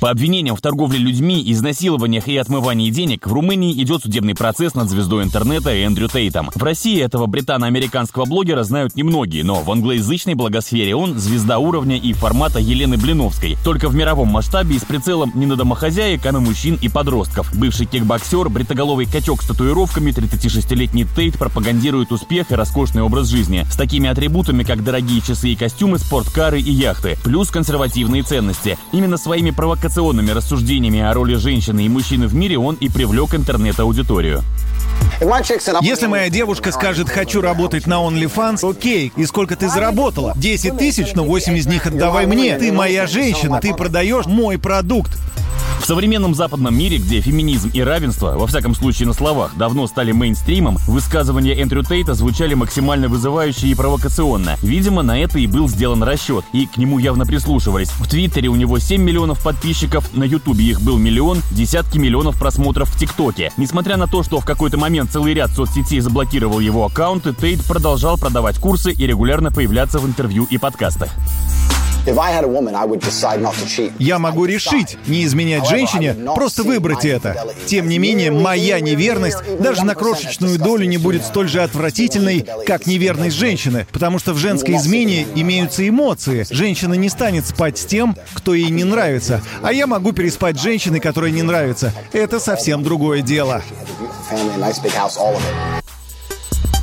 По обвинениям в торговле людьми, изнасилованиях и отмывании денег в Румынии идет судебный процесс над звездой интернета Эндрю Тейтом. В России этого британо-американского блогера знают немногие, но в англоязычной благосфере он звезда уровня и формата Елены Блиновской. Только в мировом масштабе и с прицелом не на домохозяек, а на мужчин и подростков. Бывший кикбоксер, бритоголовый качок с татуировками, 36-летний Тейт пропагандирует успех и роскошный образ жизни. С такими атрибутами, как дорогие часы и костюмы, спорткары и яхты. Плюс консервативные ценности. Именно своими провокациями провокационными рассуждениями о роли женщины и мужчины в мире он и привлек интернет-аудиторию. Если моя девушка скажет «хочу работать на OnlyFans», окей, и сколько ты заработала? 10 тысяч, но 8 из них отдавай мне. Ты моя женщина, ты продаешь мой продукт. Современном западном мире, где феминизм и равенство, во всяком случае на словах, давно стали мейнстримом, высказывания Эндрю Тейта звучали максимально вызывающе и провокационно. Видимо, на это и был сделан расчет, и к нему явно прислушивались. В Твиттере у него 7 миллионов подписчиков, на Ютубе их был миллион, десятки миллионов просмотров в ТикТоке. Несмотря на то, что в какой-то момент целый ряд соцсетей заблокировал его аккаунты, Тейт продолжал продавать курсы и регулярно появляться в интервью и подкастах. Я могу решить не изменять женщине, просто выбрать это. Тем не менее, моя неверность даже на крошечную долю не будет столь же отвратительной, как неверность женщины, потому что в женской измене имеются эмоции. Женщина не станет спать с тем, кто ей не нравится, а я могу переспать с женщиной, которая не нравится. Это совсем другое дело.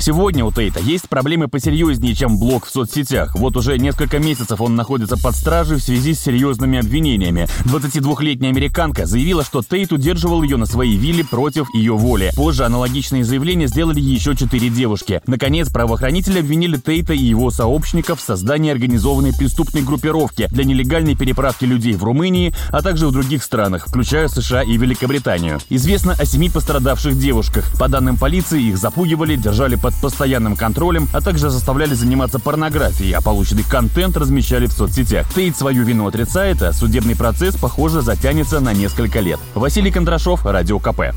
Сегодня у Тейта есть проблемы посерьезнее, чем блог в соцсетях. Вот уже несколько месяцев он находится под стражей в связи с серьезными обвинениями. 22-летняя американка заявила, что Тейт удерживал ее на своей вилле против ее воли. Позже аналогичные заявления сделали еще четыре девушки. Наконец, правоохранители обвинили Тейта и его сообщников в создании организованной преступной группировки для нелегальной переправки людей в Румынии, а также в других странах, включая США и Великобританию. Известно о семи пострадавших девушках. По данным полиции, их запугивали, держали под постоянным контролем, а также заставляли заниматься порнографией, а полученный контент размещали в соцсетях. Тейт свою вину отрицает, а судебный процесс, похоже, затянется на несколько лет. Василий Кондрашов, Радио КП.